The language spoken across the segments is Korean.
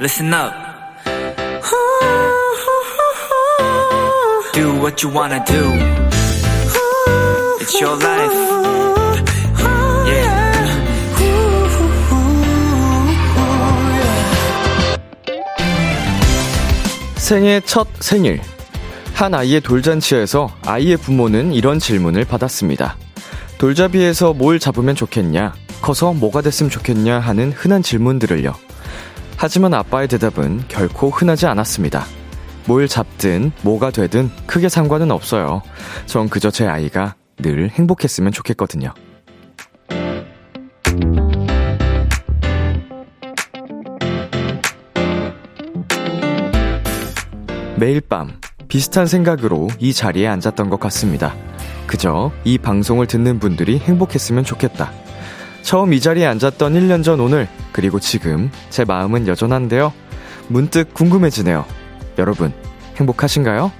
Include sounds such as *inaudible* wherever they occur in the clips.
listen up. Do what you wanna do. It's your life. Yeah. 생애 첫 생일. 한 아이의 돌잔치에서 아이의 부모는 이런 질문을 받았습니다. 돌잡이에서 뭘 잡으면 좋겠냐? 커서 뭐가 됐으면 좋겠냐? 하는 흔한 질문들을요. 하지만 아빠의 대답은 결코 흔하지 않았습니다. 뭘 잡든 뭐가 되든 크게 상관은 없어요. 전 그저 제 아이가 늘 행복했으면 좋겠거든요. 매일 밤 비슷한 생각으로 이 자리에 앉았던 것 같습니다. 그저 이 방송을 듣는 분들이 행복했으면 좋겠다. 처음 이 자리에 앉았던 1년 전 오늘, 그리고 지금 제 마음은 여전한데요. 문득 궁금해지네요. 여러분, 행복하신가요?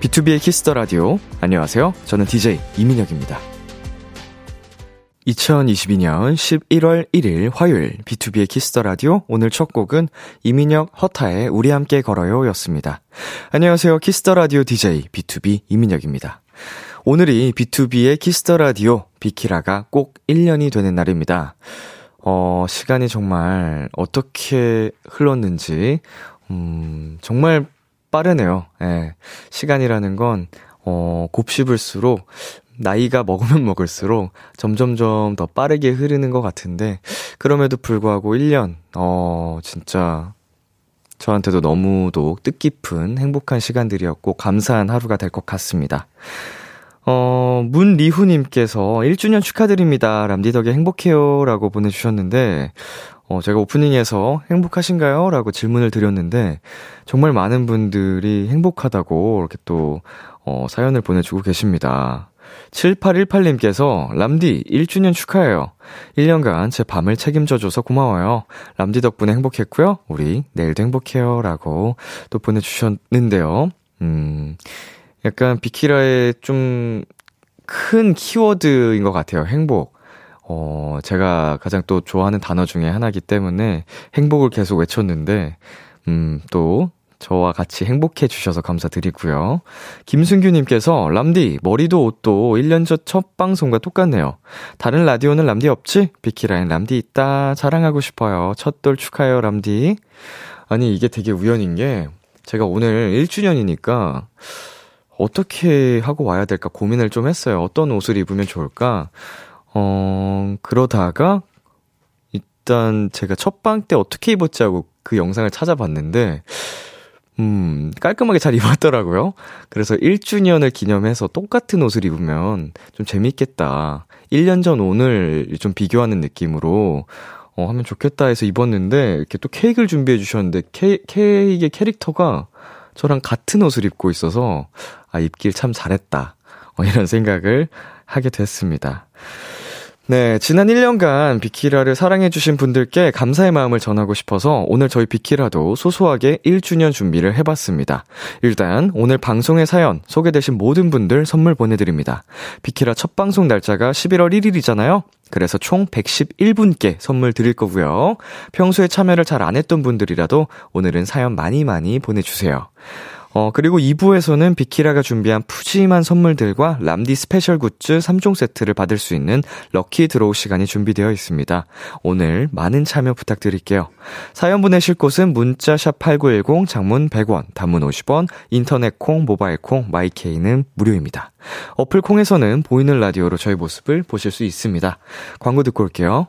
B2B의 키스터 라디오. 안녕하세요. 저는 DJ 이민혁입니다. 2022년 11월 1일 화요일 B2B의 키스터 라디오 오늘 첫 곡은 이민혁 허타의 우리 함께 걸어요 였습니다. 안녕하세요. Kiss the Radio DJ BTOB 이민혁입니다. 오늘이 B2B의 키스터 라디오 비키라가 꼭 1년이 되는 날입니다. 어, 시간이 정말 어떻게 흘렀는지 음, 정말 빠르네요. 예. 시간이라는 건 어, 곱씹을수록 나이가 먹으면 먹을수록 점점점 더 빠르게 흐르는 것 같은데, 그럼에도 불구하고 1년, 어, 진짜, 저한테도 너무도 뜻깊은 행복한 시간들이었고, 감사한 하루가 될 것 같습니다. 어, 문리후님께서 1주년 축하드립니다. 람디 덕에 행복해요. 라고 보내주셨는데, 어, 제가 오프닝에서 행복하신가요? 라고 질문을 드렸는데, 정말 많은 분들이 행복하다고 이렇게 또, 어, 사연을 보내주고 계십니다. 7818님께서 람디 1주년 축하해요. 1년간 제 밤을 책임져줘서 고마워요. 람디 덕분에 행복했고요. 우리 내일도 행복해요. 라고 또 보내주셨는데요. 음, 약간 비키라의 좀 큰 키워드인 것 같아요. 행복. 어, 제가 가장 또 좋아하는 단어 중에 하나이기 때문에 행복을 계속 외쳤는데, 음, 또 저와 같이 행복해 주셔서 감사드리고요. 김승규님께서 람디 머리도 옷도 1년 전 첫 방송과 똑같네요. 다른 라디오는 람디 없지? 비키라인 람디 있다. 자랑하고 싶어요. 첫 돌 축하해요 람디. 아니 이게 되게 우연인 게 제가 오늘 1주년이니까 어떻게 하고 와야 될까 고민을 좀 했어요. 어떤 옷을 입으면 좋을까? 어, 그러다가 일단 제가 첫 방 때 어떻게 입었지 하고 그 영상을 찾아봤는데 음, 깔끔하게 잘 *laughs* 입었더라고요. 그래서 1주년을 기념해서 똑같은 옷을 입으면 좀 재밌겠다. 1년 전 오늘 좀 비교하는 느낌으로 어, 하면 좋겠다 해서 입었는데, 이렇게 또 케이크를 준비해 주셨는데, 케, 케이크의 캐릭터가 저랑 같은 옷을 입고 있어서, 아, 입길 참 잘했다. 어, 이런 생각을 하게 됐습니다. 네, 지난 1년간 비키라를 사랑해주신 분들께 감사의 마음을 전하고 싶어서 오늘 저희 비키라도 소소하게 1주년 준비를 해봤습니다. 일단 오늘 방송의 사연 소개되신 모든 분들 선물 보내드립니다. 비키라 첫 방송 날짜가 11월 1일이잖아요. 그래서 총 111분께 선물 드릴 거고요. 평소에 참여를 잘 안 했던 분들이라도 오늘은 사연 많이 많이 보내주세요. 어, 그리고 2부에서는 비키라가 준비한 푸짐한 선물들과 람디 스페셜 굿즈 3종 세트를 받을 수 있는 lucky draw 시간이 준비되어 있습니다. 오늘 많은 참여 부탁드릴게요. 사연 보내실 곳은 문자 샵 8910 장문 100원, 단문 50원, 인터넷 콩, 모바일 콩, 마이케이는 무료입니다. 어플 콩에서는 보이는 라디오로 저희 모습을 보실 수 있습니다. 광고 듣고 올게요.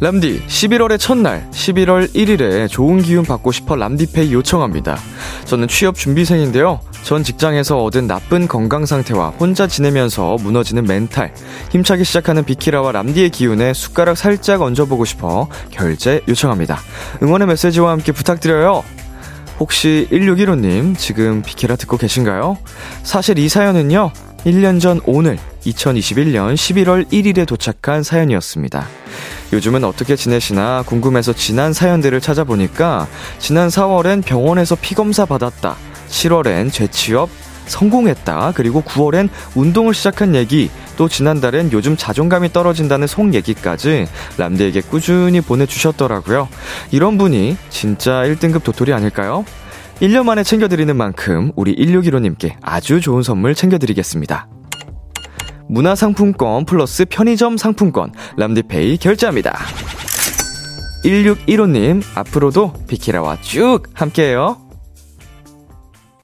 람디, 11월의 첫날, 11월 1일에 좋은 기운 받고 싶어 람디페이 요청합니다. 저는 취업 준비생인데요. 전 직장에서 얻은 나쁜 건강 상태와 혼자 지내면서 무너지는 멘탈, 힘차게 시작하는 비키라와 람디의 기운에 숟가락 살짝 얹어보고 싶어 결제 요청합니다. 응원의 메시지와 함께 부탁드려요. 혹시 1615님 지금 비키라 듣고 계신가요? 사실 이 사연은요, 1년 전 오늘 2021년 11월 1일에 도착한 사연이었습니다. 요즘은 어떻게 지내시나 궁금해서 지난 사연들을 찾아보니까 지난 4월엔 병원에서 피검사 받았다. 7월엔 재취업 성공했다. 그리고 9월엔 운동을 시작한 얘기, 또 지난달엔 요즘 자존감이 떨어진다는 속 얘기까지 람디에게 꾸준히 보내주셨더라고요. 이런 분이 진짜 1등급 도토리 아닐까요? 1년 만에 챙겨드리는 만큼 우리 1615님께 아주 좋은 선물 챙겨드리겠습니다. 문화상품권 플러스 편의점 상품권 람디페이 결제합니다. 1615님 앞으로도 비키라와 쭉 함께해요.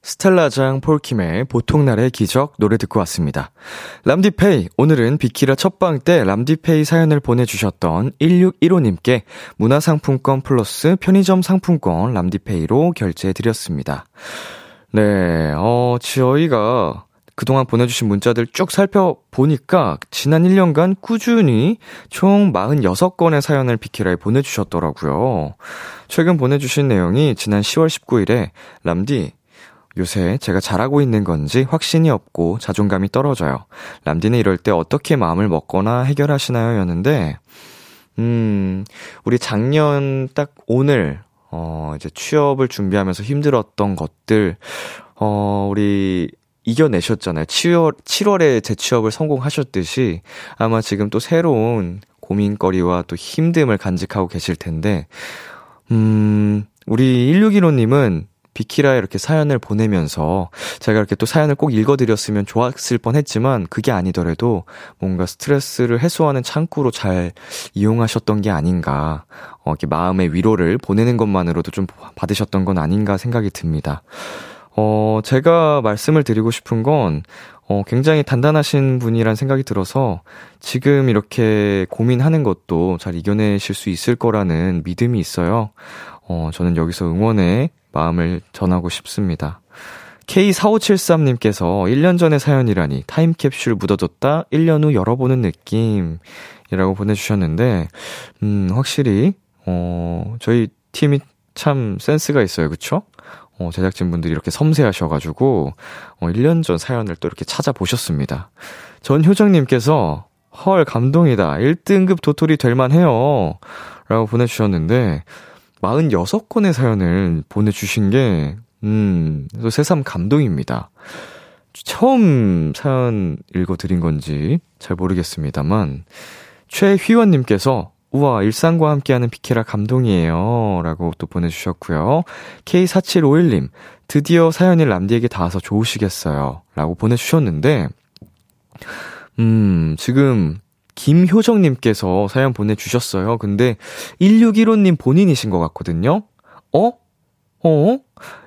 스텔라장 폴킴의 보통날의 기적 노래 듣고 왔습니다. 람디페이, 오늘은 비키라 첫방 때 람디페이 사연을 보내주셨던 1615님께 문화상품권 플러스 편의점 상품권 람디페이로 결제해드렸습니다. 네, 어, 저희가 그동안 보내주신 문자들 쭉 살펴보니까 지난 1년간 꾸준히 총 46건의 사연을 비키라에 보내주셨더라고요. 최근 보내주신 내용이 지난 10월 19일에 람디, 요새 제가 잘하고 있는 건지 확신이 없고 자존감이 떨어져요. 람디는 이럴 때 어떻게 마음을 먹거나 해결하시나요? 였는데, 음, 우리 작년 딱 오늘, 어, 이제 취업을 준비하면서 힘들었던 것들, 어, 우리 이겨내셨잖아요. 7월, 7월에 재취업을 성공하셨듯이 아마 지금 또 새로운 고민거리와 또 힘듦을 간직하고 계실 텐데, 음, 우리 1615님은 비키라에 이렇게 사연을 보내면서 제가 이렇게 또 사연을 꼭 읽어드렸으면 좋았을 뻔 했지만 그게 아니더라도 뭔가 스트레스를 해소하는 창구로 잘 이용하셨던 게 아닌가. 어, 이렇게 마음의 위로를 보내는 것만으로도 좀 받으셨던 건 아닌가 생각이 듭니다. 어, 제가 말씀을 드리고 싶은 건, 어, 굉장히 단단하신 분이란 생각이 들어서 지금 이렇게 고민하는 것도 잘 이겨내실 수 있을 거라는 믿음이 있어요. 어, 저는 여기서 응원의 마음을 전하고 싶습니다. K4573님께서 1년 전의 사연이라니 타임캡슐 묻어뒀다 1년 후 열어보는 느낌이라고 보내주셨는데, 음, 확실히, 어, 저희 팀이 참 센스가 있어요. 그쵸? 어, 제작진분들이 이렇게 섬세하셔가지고, 어, 1년 전 사연을 또 이렇게 찾아보셨습니다. 전 효정님께서, 헐, 감동이다. 1등급 도토리 될만 해요. 라고 보내주셨는데, 46건의 사연을 보내주신 게, 음, 새삼 감동입니다. 처음 사연 읽어드린 건지 잘 모르겠습니다만, 최휘원님께서, 우와, 일상과 함께하는 비키라 감동이에요. 라고 또 보내주셨고요. K4751님, 드디어 사연이 람디에게 닿아서 좋으시겠어요. 라고 보내주셨는데, 음, 지금 김효정님께서 사연 보내주셨어요. 근데 1615님 본인이신 것 같거든요? 어? 어?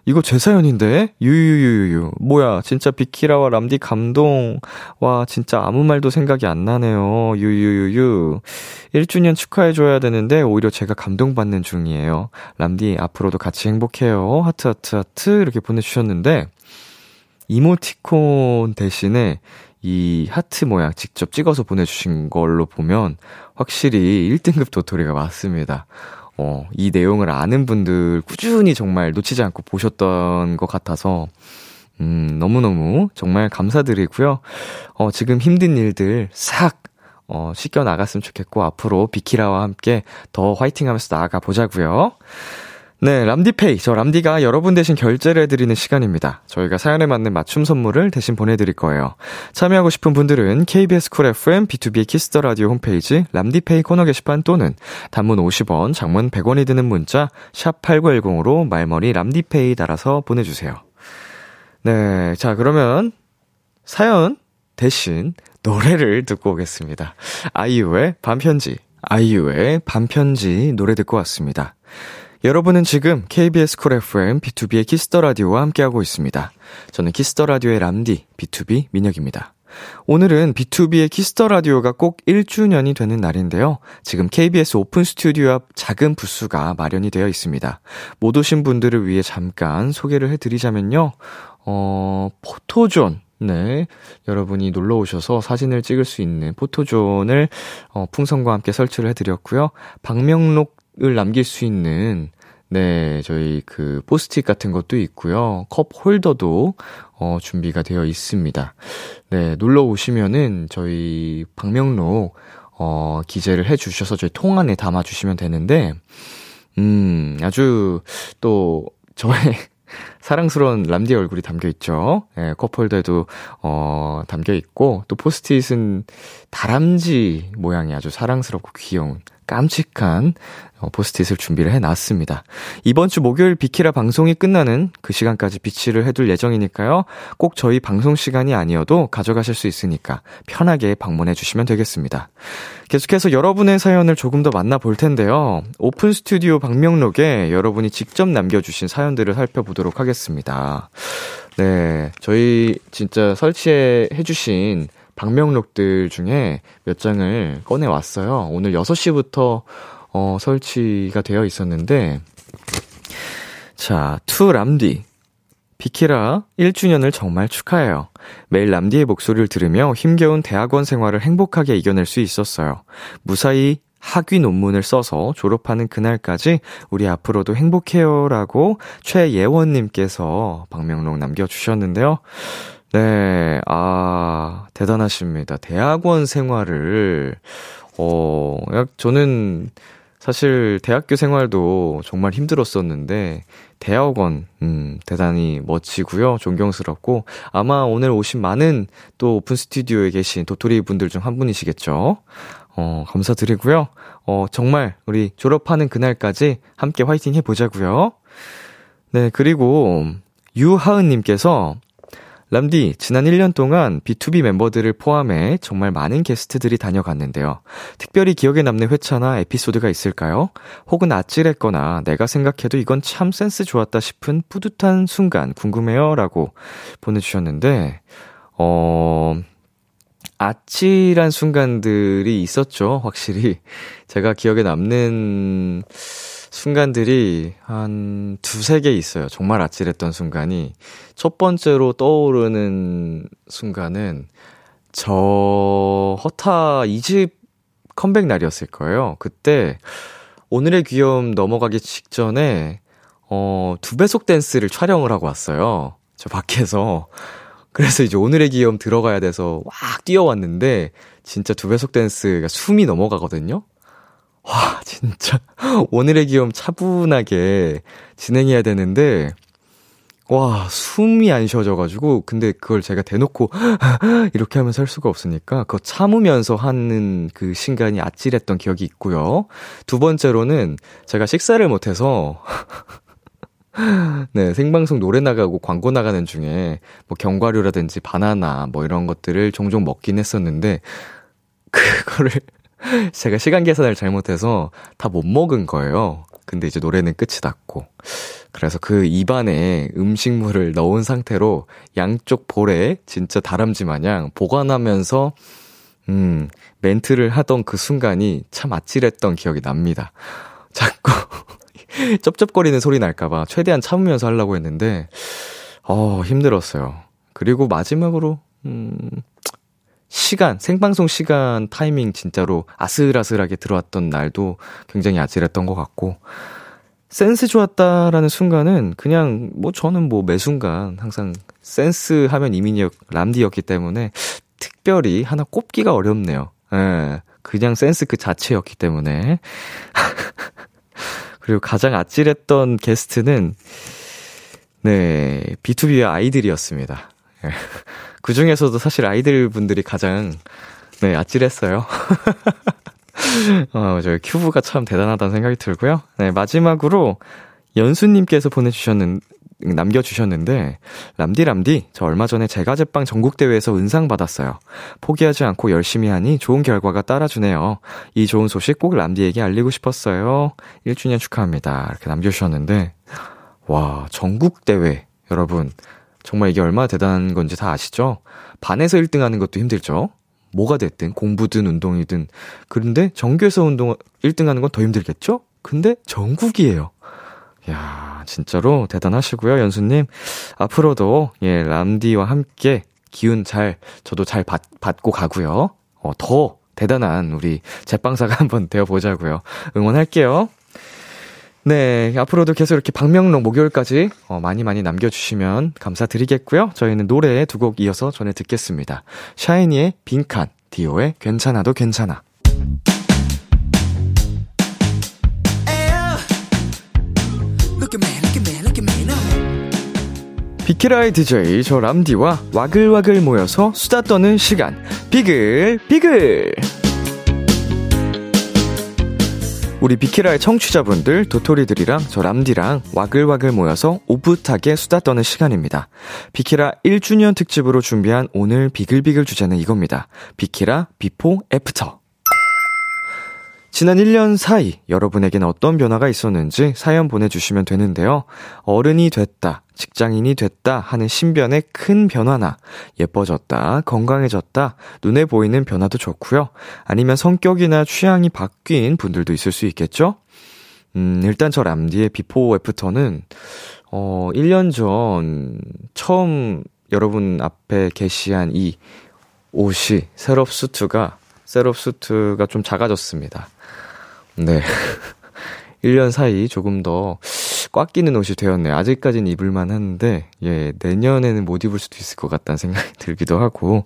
이거 제 사연인데? 유유유유. 뭐야, 진짜 비키라와 람디 감동. 와, 진짜 아무 말도 생각이 안 나네요. 유유유유. 1주년 축하해줘야 되는데, 오히려 제가 감동받는 중이에요. 람디, 앞으로도 같이 행복해요. 하트, 하트, 하트. 이렇게 보내주셨는데, 이모티콘 대신에 이 하트 모양 직접 찍어서 보내주신 걸로 보면 확실히 1등급 도토리가 맞습니다. 어, 이 내용을 아는 분들 꾸준히 정말 놓치지 않고 보셨던 것 같아서, 음, 너무너무 정말 감사드리고요. 어, 지금 힘든 일들 싹, 어, 씻겨 나갔으면 좋겠고, 앞으로 비키라와 함께 더 화이팅 하면서 나아가 보자고요 네, 람디페이. 저 람디가 여러분 대신 결제를 해드리는 시간입니다. 저희가 사연에 맞는 맞춤 선물을 대신 보내드릴 거예요. 참여하고 싶은 분들은 KBS 쿨 FM 비투비 키스 더 라디오 홈페이지 람디페이 코너 게시판 또는 단문 50원, 장문 100원이 드는 문자 샵 8910으로 말머리 람디페이 달아서 보내주세요. 네, 자 그러면 사연 대신 노래를 듣고 오겠습니다. 아이유의 밤편지, 아이유의 밤편지 노래 듣고 왔습니다. 여러분은 지금 KBS 쿨 FM 비투비의 키스 더 라디오와 함께하고 있습니다. 저는 키스 더 라디오의 람디 비투비 민혁입니다. 오늘은 비투비의 키스 더 라디오가 꼭 1주년이 되는 날인데요. 지금 KBS 오픈 스튜디오 앞 작은 부스가 마련이 되어 있습니다. 못 오신 분들을 위해 잠깐 소개를 해드리자면요. 어, 포토존. 네. 여러분이 놀러 오셔서 사진을 찍을 수 있는 포토존을 어, 풍선과 함께 설치를 해드렸고요. 방명록 을 남길 수 있는 네, 저희 그 포스트잇 같은 것도 있고요. 컵 홀더도 어 준비가 되어 있습니다. 네, 놀러 오시면은 저희 방명록 어 기재를 해 주셔서 저희 통 안에 담아 주시면 되는데 음, 아주 또 저의 *laughs* 사랑스러운 람디 얼굴이 담겨 있죠. 예, 컵홀더에도 어 담겨 있고 또 포스트잇은 다람쥐 모양이 아주 사랑스럽고 귀여운 깜찍한 어, 포스트잇을 준비를 해놨습니다. 이번 주 목요일 비키라 방송이 끝나는 그 시간까지 비치를 해둘 예정이니까요. 꼭 저희 방송 시간이 아니어도 가져가실 수 있으니까 편하게 방문해 주시면 되겠습니다. 계속해서 여러분의 사연을 조금 더 만나볼 텐데요. 오픈 스튜디오 방명록에 여러분이 직접 남겨주신 사연들을 살펴보도록 하겠습니다. 네, 저희 진짜 설치해 주신 방명록들 중에 몇 장을 꺼내 왔어요. 오늘 6시부터 어, 설치가 되어 있었는데, 자, To 람디. 비키라 1주년을 정말 축하해요. 매일 람디의 목소리를 들으며 힘겨운 대학원 생활을 행복하게 이겨낼 수 있었어요. 무사히 학위 논문을 써서 졸업하는 그날까지 우리 앞으로도 행복해요라고 최예원님께서 방명록 남겨주셨는데요. 네, 아, 대단하십니다. 대학원 생활을, 어, 저는 사실 대학교 생활도 정말 힘들었었는데, 대학원, 음, 대단히 멋지고요. 존경스럽고, 아마 오늘 오신 많은 또 오픈 스튜디오에 계신 도토리 분들 중 한 분이시겠죠. 어, 감사드리고요. 어, 정말 우리 졸업하는 그날까지 함께 화이팅 해보자고요. 네, 그리고 유하은님께서 람디, 지난 1년 동안 B2B 멤버들을 포함해 정말 많은 게스트들이 다녀갔는데요. 특별히 기억에 남는 회차나 에피소드가 있을까요? 혹은 아찔했거나 내가 생각해도 이건 참 센스 좋았다 싶은 뿌듯한 순간 궁금해요. 라고 보내주셨는데, 어, 아찔한 순간들이 있었죠. 확실히. 제가 기억에 남는 순간들이 한 두세 개 있어요. 정말 아찔했던 순간이. 첫 번째로 떠오르는 순간은 저 허타 2집 컴백 날이었을 거예요. 그때 오늘의 귀여움 넘어가기 직전에 어, 두 배속 댄스를 촬영을 하고 왔어요. 저 밖에서. 그래서 이제 오늘의 귀여움 들어가야 돼서 막 뛰어왔는데 진짜 두 배속 댄스가 숨이 넘어가거든요. 와, 진짜. *laughs* 오늘의 기염 차분하게 진행해야 되는데, 와, 숨이 안 쉬어져 가지고, 근데 그걸 제가 대놓고, *laughs* 이렇게 하면서 할 수가 없으니까, 그거 참으면서 하는 그 순간이 아찔했던 기억이 있고요. 두 번째로는, 제가 식사를 못 해서, *laughs* 네, 생방송 노래 나가고 광고 나가는 중에, 뭐 견과류라든지 바나나, 뭐 이런 것들을 종종 먹긴 했었는데, 그거를, *laughs* 제가 시간 계산을 잘못해서 다 못 먹은 거예요. 근데 이제 노래는 끝이 났고. 그래서 그 입안에 음식물을 넣은 상태로 양쪽 볼에 진짜 다람쥐 마냥 보관하면서, 음, 멘트를 하던 그 순간이 참 아찔했던 기억이 납니다. 자꾸 *laughs* 쩝쩝거리는 소리 날까봐 최대한 참으면서 하려고 했는데, 어, 힘들었어요. 그리고 마지막으로, 음, 시간, 생방송 시간 타이밍 진짜로 아슬아슬하게 들어왔던 날도 굉장히 아찔했던 것 같고, 센스 좋았다라는 순간은 그냥 뭐 저는 뭐 매 순간 항상 센스 하면 이민혁 람디였기 때문에 특별히 하나 꼽기가 어렵네요. 예. 그냥 센스 그 자체였기 때문에. *laughs* 그리고 가장 아찔했던 게스트는 네, B2B의 아이들이었습니다. 예. *laughs* 그 중에서도 사실 아이들 분들이 가장, 네, 아찔했어요. *laughs* 어, 저 큐브가 참 대단하다는 생각이 들고요. 네, 마지막으로 연수님께서 보내주셨는, 남겨주셨는데, 람디, 람디, 저 얼마 전에 제과제빵 전국대회에서 은상 받았어요. 포기하지 않고 열심히 하니 좋은 결과가 따라주네요. 이 좋은 소식 꼭 람디에게 알리고 싶었어요. 1주년 축하합니다. 이렇게 남겨주셨는데, 와, 전국대회. 여러분, 정말 이게 얼마나 대단한 건지 다 아시죠? 반에서 1등 하는 것도 힘들죠? 뭐가 됐든, 공부든 운동이든. 그런데 전교에서 운동 1등 하는 건 더 힘들겠죠? 근데 전국이에요. 야 진짜로 대단하시고요, 연수님. 앞으로도, 예, 람디와 함께 기운 잘, 저도 잘 받, 받고 가고요. 어, 더 대단한 우리 제빵사가 *laughs* 한번 되어보자고요. 응원할게요. 네, 앞으로도 계속 이렇게 박명록 목요일까지 어, 많이 많이 남겨주시면 감사드리겠고요. 저희는 노래 두 곡 이어서 전해 듣겠습니다. 샤이니의 빈칸, 디오의 괜찮아도 괜찮아. 키라의 DJ 저 람디와 와글와글 모여서 수다 떠는 시간 비글 비글 우리 비키라의 청취자분들 도토리들이랑 저 람디랑 와글와글 모여서 오붓하게 수다 떠는 시간입니다. 비키라 1주년 특집으로 준비한 오늘 비글비글 주제는 이겁니다. 비키라 before after 지난 1년 사이 여러분에게는 어떤 변화가 있었는지 사연 보내주시면 되는데요. 어른이 됐다, 직장인이 됐다 하는 신변의 큰 변화나 예뻐졌다, 건강해졌다, 눈에 보이는 변화도 좋고요. 아니면 성격이나 취향이 바뀐 분들도 있을 수 있겠죠? 음, 일단 저 람디의 비포 애프터는 어, 1년 전 처음 여러분 앞에 개시한 이 옷이 setup suit가 setup suit가 좀 작아졌습니다. 네. *laughs* 1년 사이 조금 더 꽉 끼는 옷이 되었네요. 아직까지는 입을만 한데, 예, 내년에는 못 입을 수도 있을 것 같다는 생각이 *laughs* 들기도 하고,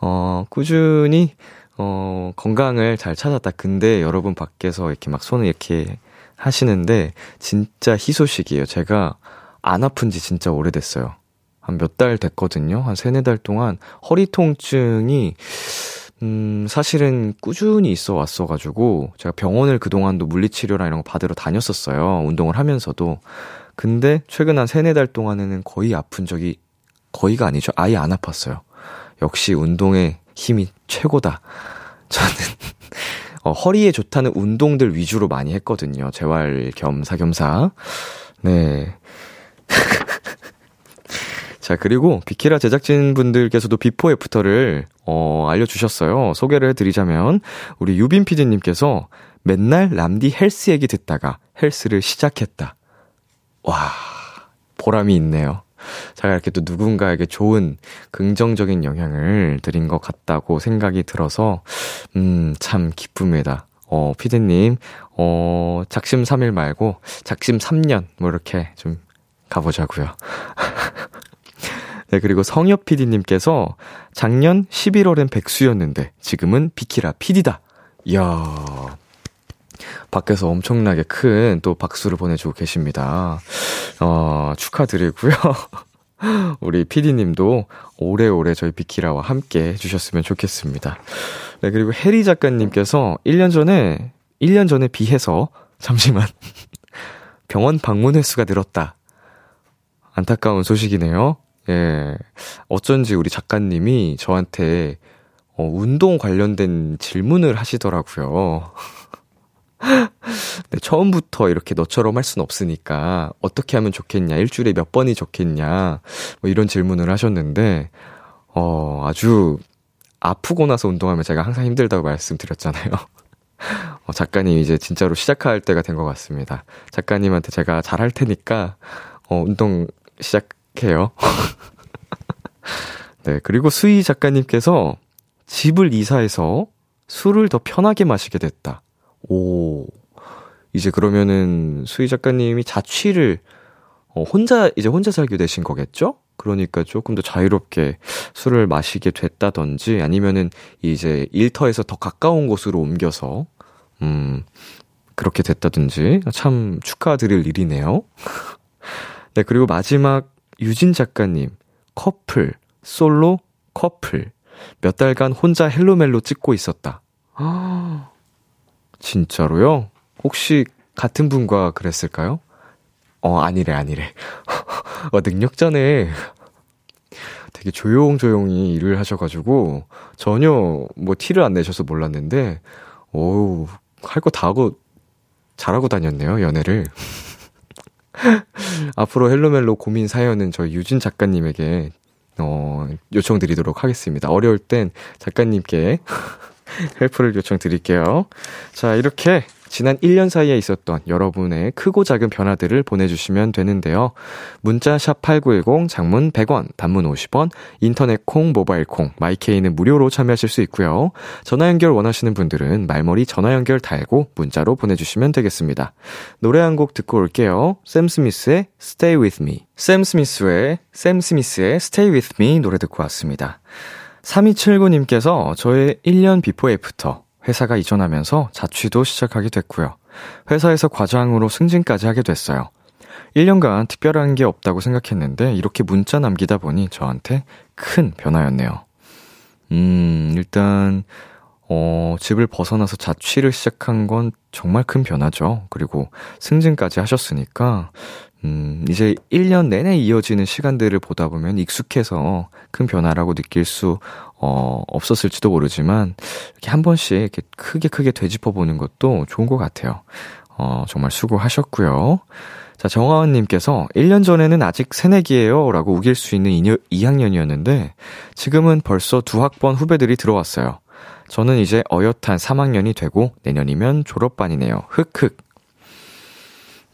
어, 꾸준히, 어, 건강을 잘 찾았다. 근데 여러분 밖에서 이렇게 막 손을 이렇게 하시는데, 진짜 희소식이에요. 제가 안 아픈 지 진짜 오래됐어요. 한 몇 달 됐거든요. 한 세네 달 동안 허리 통증이, 음, 사실은 꾸준히 있어 왔어가지고, 제가 병원을 그동안도 물리치료나 이런 거 받으러 다녔었어요. 운동을 하면서도. 근데 최근 한 세네 달 동안에는 거의 아픈 적이, 거의가 아니죠. 아예 안 아팠어요. 역시 운동의 힘이 최고다. *laughs* 저는, 어, 허리에 좋다는 운동들 위주로 많이 했거든요. 재활 겸 사겸사. 네. *laughs* 자, 그리고 비키라 제작진분들께서도 before after를, 어, 알려주셨어요. 소개를 해드리자면, 우리 유빈 PD님께서 맨날 람디 헬스 얘기 듣다가 헬스를 시작했다. 와, 보람이 있네요. 제가 이렇게 또 누군가에게 좋은 긍정적인 영향을 드린 것 같다고 생각이 들어서, 음, 참 기쁩니다. 어, 피디님, 어, 작심 3일 말고, 작심 3년, 뭐 이렇게 좀 가보자고요. 네, 그리고 성엽 PD님께서 작년 11월엔 백수였는데 지금은 비키라 PD다. 이야. 밖에서 엄청나게 큰 또 박수를 보내주고 계십니다. 어, 축하드리고요. *laughs* 우리 PD님도 오래오래 저희 비키라와 함께 해주셨으면 좋겠습니다. 네, 그리고 해리 작가님께서 1년 전에, 1년 전에 비해서, *laughs* 잠시만. 병원 방문 횟수가 늘었다. 안타까운 소식이네요. 예. 어쩐지 우리 작가님이 저한테 어, 운동 관련된 질문을 하시더라고요. *laughs* 네, 처음부터 이렇게 너처럼 할순 없으니까 어떻게 하면 좋겠냐, 일주일에 몇 번이 좋겠냐, 뭐 이런 질문을 하셨는데, 어, 아주 아프고 나서 운동하면 제가 항상 힘들다고 말씀드렸잖아요. *laughs* 어, 작가님 이제 진짜로 시작할 때가 된 것 같습니다. 작가님한테 제가 잘할 테니까, 어, 운동 시작 해요. *laughs* 네, 그리고 수희 작가님께서 집을 이사해서 술을 더 편하게 마시게 됐다. 오. 이제 그러면은 수희 작가님이 자취를 어, 혼자 이제 혼자 살게 되신 거겠죠? 그러니까 조금 더 자유롭게 술을 마시게 됐다든지 아니면은 이제 일터에서 더 가까운 곳으로 옮겨서 음 그렇게 됐다든지 참 축하드릴 일이네요. *laughs* 네, 그리고 마지막 유진 작가님 커플 솔로 커플 몇 달간 혼자 헬로멜로 찍고 있었다. 아, *gasps* 진짜로요? 혹시 같은 분과 그랬을까요? 어, 아니래, 아니래. *laughs* 어, 능력자네. 되게 조용조용히 일을 하셔가지고, 전혀 뭐 티를 안 내셔서 몰랐는데, 오우, 할 거 다 하고, 잘하고 다녔네요, 연애를. *laughs* *laughs* 앞으로 헬로멜로 고민 사연은 저희 유진 작가님에게, 어, 요청드리도록 하겠습니다. 어려울 땐 작가님께 *laughs* help를 요청드릴게요. 자, 이렇게 지난 1년 사이에 있었던 여러분의 크고 작은 변화들을 보내주시면 되는데요. 문자 샵 8910 장문 100원, 단문 50원, 인터넷 콩, 모바일 콩, 마이케이는 무료로 참여하실 수 있고요. 전화 연결 원하시는 분들은 말머리 전화 연결 달고 문자로 보내주시면 되겠습니다. 노래 한 곡 듣고 올게요. 샘 스미스의 Stay With Me. 샘 스미스의, 샘 스미스의 Stay With Me 노래 듣고 왔습니다. 3279님께서 저의 1년 before after 회사가 이전하면서 자취도 시작하게 됐고요. 회사에서 과장으로 승진까지 하게 됐어요. 1년간 특별한 게 없다고 생각했는데 이렇게 문자 남기다 보니 저한테 큰 변화였네요. 음, 일단 어, 집을 벗어나서 자취를 시작한 건 정말 큰 변화죠. 그리고 승진까지 하셨으니까 음, 이제 1년 내내 이어지는 시간들을 보다 보면 익숙해서 큰 변화라고 느낄 수, 어, 없었을지도 모르지만, 이렇게 한 번씩 이렇게 크게 크게 되짚어 보는 것도 좋은 것 같아요. 어, 정말 수고하셨고요. 자, 정하은님께서 1년 전에는 아직 새내기예요 라고 우길 수 있는 2학년이었는데, 지금은 벌써 두 학번 후배들이 들어왔어요. 저는 이제 어엿한 3학년이 되고, 내년이면 졸업반이네요. 흑흑.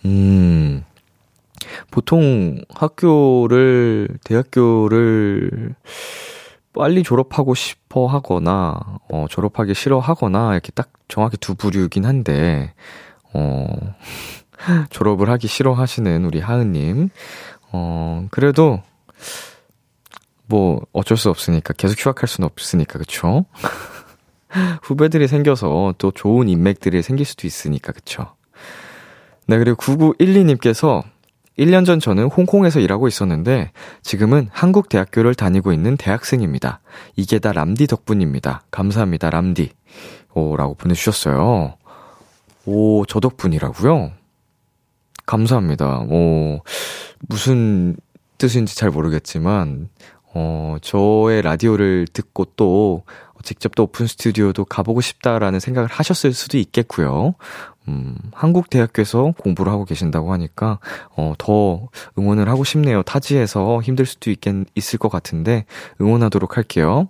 음, 보통 학교를, 대학교를 빨리 졸업하고 싶어 하거나, 어, 졸업하기 싫어 하거나, 이렇게 딱 정확히 두 부류긴 한데, 어, *laughs* 졸업을 하기 싫어 하시는 우리 하은님, 어, 그래도, 뭐, 어쩔 수 없으니까, 계속 휴학할 수는 없으니까, 그쵸? *laughs* 후배들이 생겨서 또 좋은 인맥들이 생길 수도 있으니까, 그쵸? 네, 그리고 9912님께서 1년 전 저는 홍콩에서 일하고 있었는데 지금은 한국 대학교를 다니고 있는 대학생입니다. 이게 다 람디 덕분입니다. 감사합니다, 람디. 오, 라고 보내주셨어요. 오, 저 덕분이라고요? 감사합니다. 오, 무슨 뜻인지 잘 모르겠지만, 어, 저의 라디오를 듣고 또 직접 또 오픈 스튜디오도 가보고 싶다라는 생각을 하셨을 수도 있겠고요. 음, 한국 대학교에서 공부를 하고 계신다고 하니까 어, 더 응원을 하고 싶네요. 타지에서 힘들 수도 있겠 있을 것 같은데 응원하도록 할게요.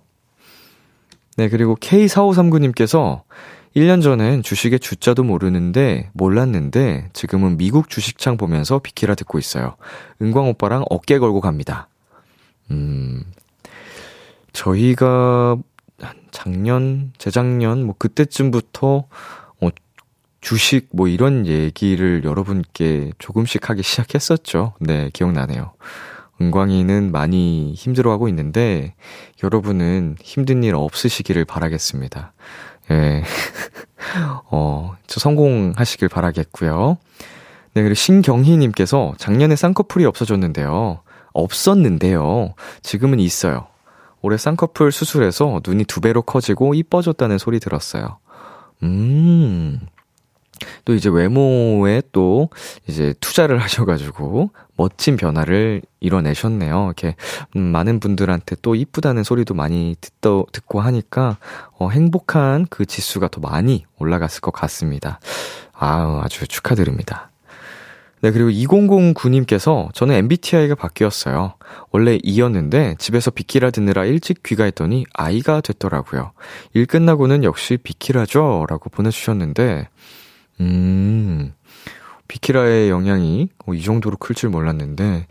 네, 그리고 K4539님께서 1년 전엔 주식의 주자도 모르는데, 몰랐는데, 지금은 미국 주식창 보면서 비키라 듣고 있어요. 은광 오빠랑 어깨 걸고 갑니다. 음, 저희가 작년, 재작년, 뭐 그때쯤부터 어, 주식 뭐 이런 얘기를 여러분께 조금씩 하기 시작했었죠. 네, 기억나네요. 은광이는 많이 힘들어하고 있는데 여러분은 힘든 일 없으시기를 바라겠습니다. 예. *laughs* 어, 저 성공하시길 바라겠고요. 네, 그리고 신경희 님께서 작년에 쌍꺼풀이 없어졌는데요. 없었는데요. 지금은 있어요. 올해 쌍꺼풀 수술해서 눈이 두 배로 커지고 이뻐졌다는 소리 들었어요. 음. 또 이제 외모에 또 이제 투자를 *laughs* 하셔가지고 멋진 변화를 이뤄내셨네요. 이렇게 음, 많은 분들한테 또 이쁘다는 소리도 많이 듣도, 듣고 하니까 어, 행복한 그 지수가 더 많이 올라갔을 것 같습니다. 아우, 아주 축하드립니다. 네, 그리고 2009님께서 저는 MBTI가 바뀌었어요. 원래 E였는데 집에서 비키라 듣느라 일찍 귀가했더니 I가 됐더라고요. 일 끝나고는 역시 비키라죠? 라고 보내주셨는데, 음, 비키라의 영향이 어, 이 정도로 클 줄 몰랐는데,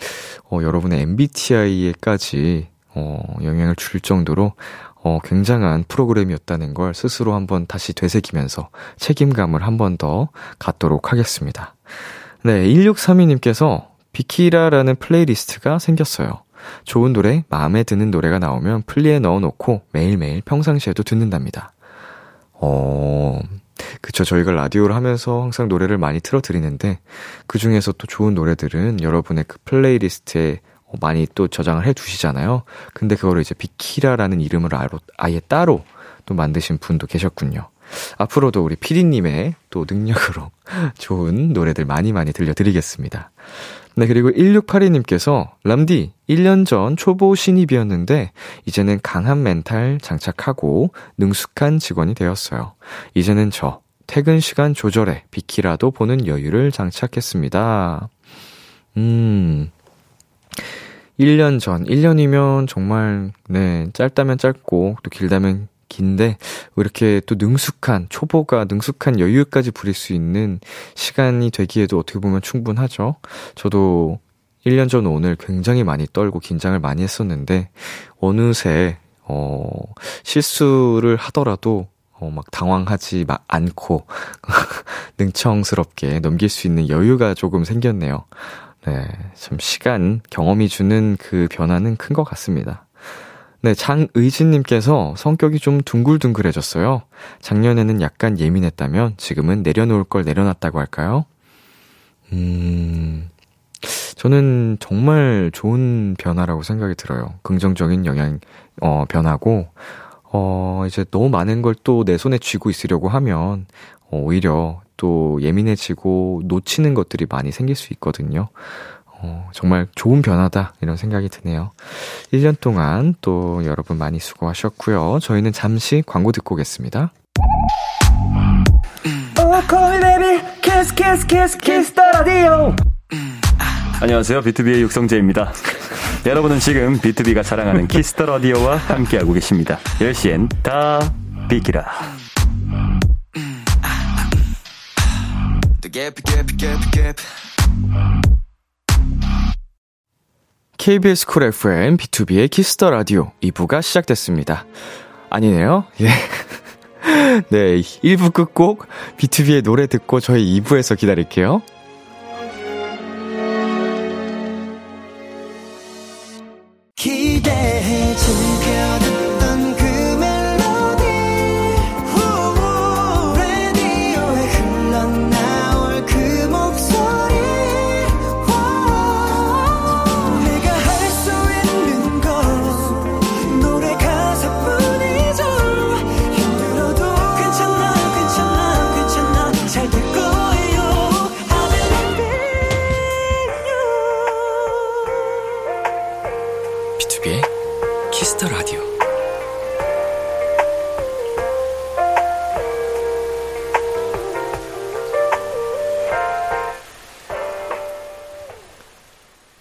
어, 여러분의 MBTI에까지 어, 영향을 줄 정도로 어, 굉장한 프로그램이었다는 걸 스스로 한번 다시 되새기면서 책임감을 한번 더 갖도록 하겠습니다. 네, 1632님께서 비키라라는 playlist가 생겼어요. 좋은 노래, 마음에 드는 노래가 나오면 플리에 넣어놓고 매일매일 평상시에도 듣는답니다. 어, 그쵸. 저희가 라디오를 하면서 항상 노래를 많이 틀어드리는데, 그 중에서 또 좋은 노래들은 여러분의 그 playlist에 많이 또 저장을 해 두시잖아요. 근데 그거를 이제 비키라라는 이름을 아예 따로 또 만드신 분도 계셨군요. 앞으로도 우리 피디님의 또 능력으로 *laughs* 좋은 노래들 많이 많이 들려드리겠습니다. 네, 그리고 1682님께서, 람디, 1년 전 초보 신입이었는데, 이제는 강한 멘탈 장착하고, 능숙한 직원이 되었어요. 이제는 저, 퇴근 시간 조절에 비키라도 보는 여유를 장착했습니다. 음, 1년 전, 1년이면 정말, 네, 짧다면 짧고, 또 길다면 긴데, 이렇게 또 능숙한, 초보가 능숙한 여유까지 부릴 수 있는 시간이 되기에도 어떻게 보면 충분하죠. 저도 1년 전 오늘 굉장히 많이 떨고 긴장을 많이 했었는데, 어느새, 어, 실수를 하더라도, 어, 막 당황하지 마, 않고, *laughs* 능청스럽게 넘길 수 있는 여유가 조금 생겼네요. 네, 좀 시간, 경험이 주는 그 변화는 큰 것 같습니다. 네, 장의진님께서 성격이 좀 둥글둥글해졌어요. 작년에는 약간 예민했다면 지금은 내려놓을 걸 내려놨다고 할까요? 음, 저는 정말 좋은 변화라고 생각이 들어요. 긍정적인 영향, 어, 변화고, 어, 이제 너무 많은 걸 또 내 손에 쥐고 있으려고 하면, 어, 오히려 또 예민해지고 놓치는 것들이 많이 생길 수 있거든요. 어, 정말 좋은 변화다, 이런 생각이 드네요. 1년 동안 또 여러분 많이 수고하셨고요. 저희는 잠시 광고 듣고 오겠습니다. 안녕하세요. 비투비의 육성재입니다. *laughs* 여러분은 지금 비투비가 자랑하는 키스 더 라디오와 함께하고 계십니다. 10시엔 다 비키라. KBS 쿨 FM 비투비의 키스 더 라디오 2부가 시작됐습니다. 아니네요. 예. *laughs* 네, 1부 끝곡 B2B의 노래 듣고 저희 2부에서 기다릴게요.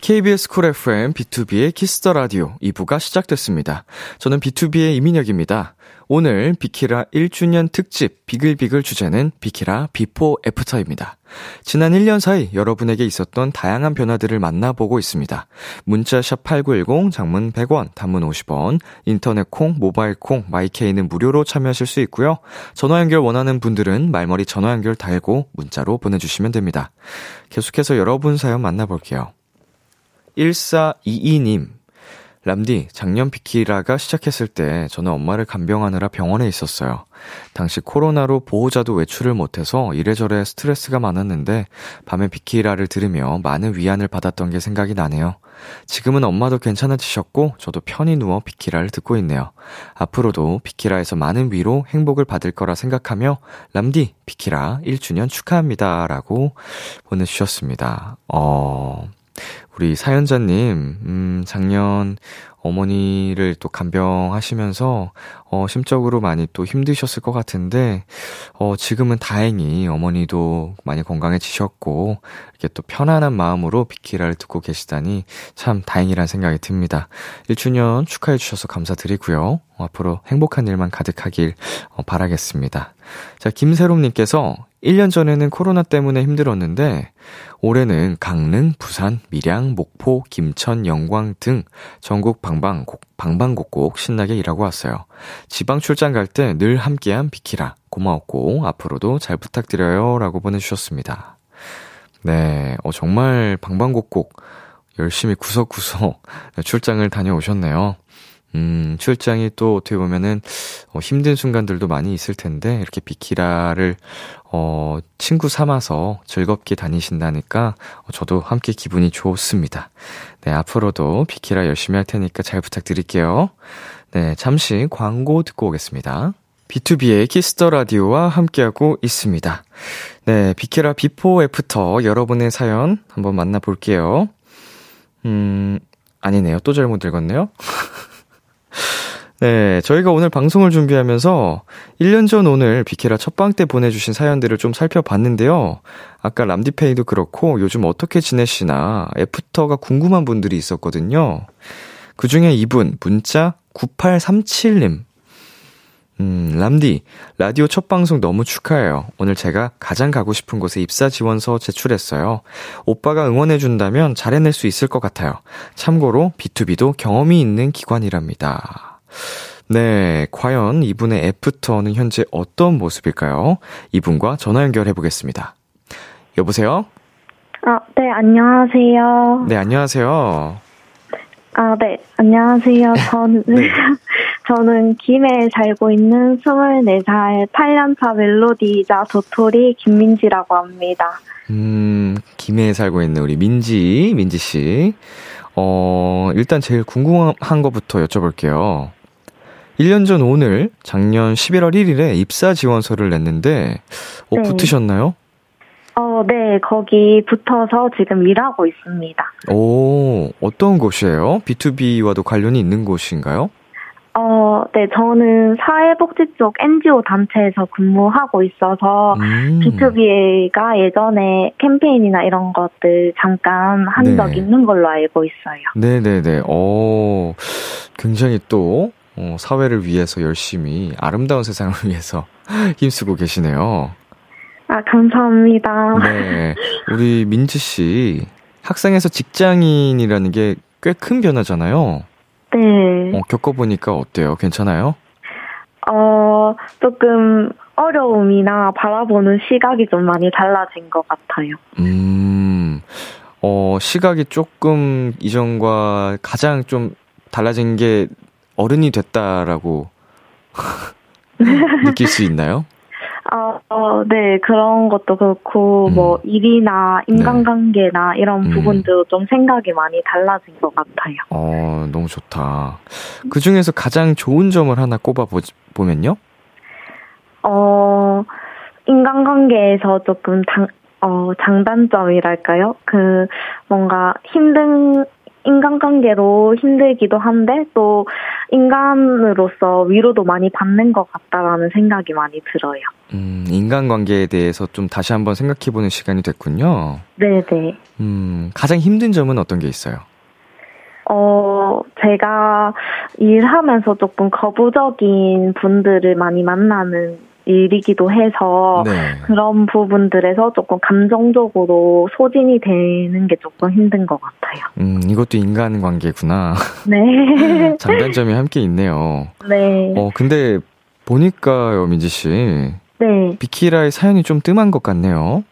KBS 쿨 FM 비투비의 키스 더 라디오 2부가 시작됐습니다. 저는 비투비의 이민혁입니다. 오늘 비키라 1주년 특집 비글비글 주제는 비키라 before after입니다. 지난 1년 사이 여러분에게 있었던 다양한 변화들을 만나보고 있습니다. 문자 샵 8910, 장문 100원, 단문 50원, 인터넷 콩, 모바일 콩, 마이케이는 무료로 참여하실 수 있고요. 전화 연결 원하는 분들은 말머리 전화 연결 달고 문자로 보내 주시면 됩니다. 계속해서 여러분 사연 만나 볼게요. 1422님. 람디, 작년 비키라가 시작했을 때 저는 엄마를 간병하느라 병원에 있었어요. 당시 코로나로 보호자도 외출을 못해서 이래저래 스트레스가 많았는데 밤에 비키라를 들으며 많은 위안을 받았던 게 생각이 나네요. 지금은 엄마도 괜찮아지셨고 저도 편히 누워 비키라를 듣고 있네요. 앞으로도 비키라에서 많은 위로 행복을 받을 거라 생각하며 람디 비키라 1주년 축하합니다. 라고 보내주셨습니다. 어... 우리 사연자님, 음, 작년 어머니를 또 간병하시면서, 어, 심적으로 많이 또 힘드셨을 것 같은데, 어, 지금은 다행히 어머니도 많이 건강해지셨고, 이렇게 또 편안한 마음으로 비키라를 듣고 계시다니 참 다행이란 생각이 듭니다. 1주년 축하해주셔서 감사드리고요. 어, 앞으로 행복한 일만 가득하길 어, 바라겠습니다. 자, 김세롬님께서 1년 전에는 코로나 때문에 힘들었는데, 올해는 강릉, 부산, 밀양, 목포, 김천, 영광 등 전국 방방곡, 방방곡곡 신나게 일하고 왔어요. 지방 출장 갈 때 늘 함께한 비키라. 고마웠고, 앞으로도 잘 부탁드려요. 라고 보내주셨습니다. 네, 어, 정말 방방곡곡 열심히 구석구석 *laughs* 출장을 다녀오셨네요. 음, 출장이 또 어떻게 보면은, 어, 힘든 순간들도 많이 있을 텐데, 이렇게 비키라를, 어, 친구 삼아서 즐겁게 다니신다니까, 어, 저도 함께 기분이 좋습니다. 네, 앞으로도 비키라 열심히 할 테니까 잘 부탁드릴게요. 네, 잠시 광고 듣고 오겠습니다. 비투비의 키스 더 라디오와 함께하고 있습니다. 네, 비키라 before after 여러분의 사연 한번 만나볼게요. 음, 아니네요. 또 잘못 읽었네요. *laughs* 네, 저희가 오늘 방송을 준비하면서 1년 전 오늘 비케라 첫방 때 보내주신 사연들을 좀 살펴봤는데요. 아까 람디페이도 그렇고 요즘 어떻게 지내시나 애프터가 궁금한 분들이 있었거든요. 그 중에 이분, 문자 9837님. 음, 람디, 라디오 첫 방송 너무 축하해요. 오늘 제가 가장 가고 싶은 곳에 입사 지원서 제출했어요. 오빠가 응원해준다면 잘 해낼 수 있을 것 같아요. 참고로 B2B도 경험이 있는 기관이랍니다. 네, 과연 이분의 애프터는 현재 어떤 모습일까요? 이분과 전화 연결해 보겠습니다. 여보세요? 아, 네, 안녕하세요. 네, 안녕하세요. 아, 네, 안녕하세요. *laughs* 저는, 네. 저는 김해에 살고 있는 24살 8년차 멜로디이자 도토리 김민지라고 합니다. 음, 김해에 살고 있는 우리 민지, 민지 씨. 어, 일단 제일 궁금한 것부터 여쭤볼게요. 1년 전 오늘 작년 11월 1일에 입사 지원서를 냈는데 어, 네. 붙으셨나요? 어, 네, 거기 붙어서 지금 일하고 있습니다. 오, 어떤 곳이에요? B2B와도 관련이 있는 곳인가요? 어, 네, 저는 사회복지 쪽 NGO 단체에서 근무하고 있어서 음. B2B가 예전에 캠페인이나 이런 것들 잠깐 한적 네. 있는 걸로 알고 있어요. 네네네. 어, 굉장히 또, 어, 사회를 위해서 열심히 아름다운 세상을 *laughs* 위해서 힘쓰고 계시네요. 아, 감사합니다. 네. 우리 민지 씨, 학생에서 직장인이라는 게 꽤 큰 변화잖아요. 네. 어, 겪어보니까 어때요? 괜찮아요? 어, 조금 어려움이나 바라보는 시각이 좀 많이 달라진 것 같아요. 음, 어, 시각이 조금 이전과 가장 좀 달라진 게 어른이 됐다라고 *laughs* *laughs* 느낄 수 있나요? 어, 어, 네, 그런 것도 그렇고, 음. 뭐, 일이나 인간관계나 이런 음. 부분도 좀 생각이 많이 달라진 것 같아요. 어, 너무 좋다. 그 중에서 가장 좋은 점을 하나 꼽아보면요? 어, 인간관계에서 조금 장, 어, 장단점이랄까요? 그, 뭔가 힘든, 인간관계로 힘들기도 한데, 또, 인간으로서 위로도 많이 받는 것 같다라는 생각이 많이 들어요. 음, 인간관계에 대해서 좀 다시 한번 생각해보는 시간이 됐군요. 네네. 음, 가장 힘든 점은 어떤 게 있어요? 어, 제가 일하면서 조금 거부적인 분들을 많이 만나는 일이기도 해서 네. 그런 부분들에서 조금 감정적으로 소진이 되는 게 조금 힘든 것 같아요. 음, 이것도 인간관계구나. *laughs* 네. *laughs* 장단점이 함께 있네요. 네. 어, 근데 보니까요, 민지 씨. 네. 비키라의 사연이 좀 뜸한 것 같네요.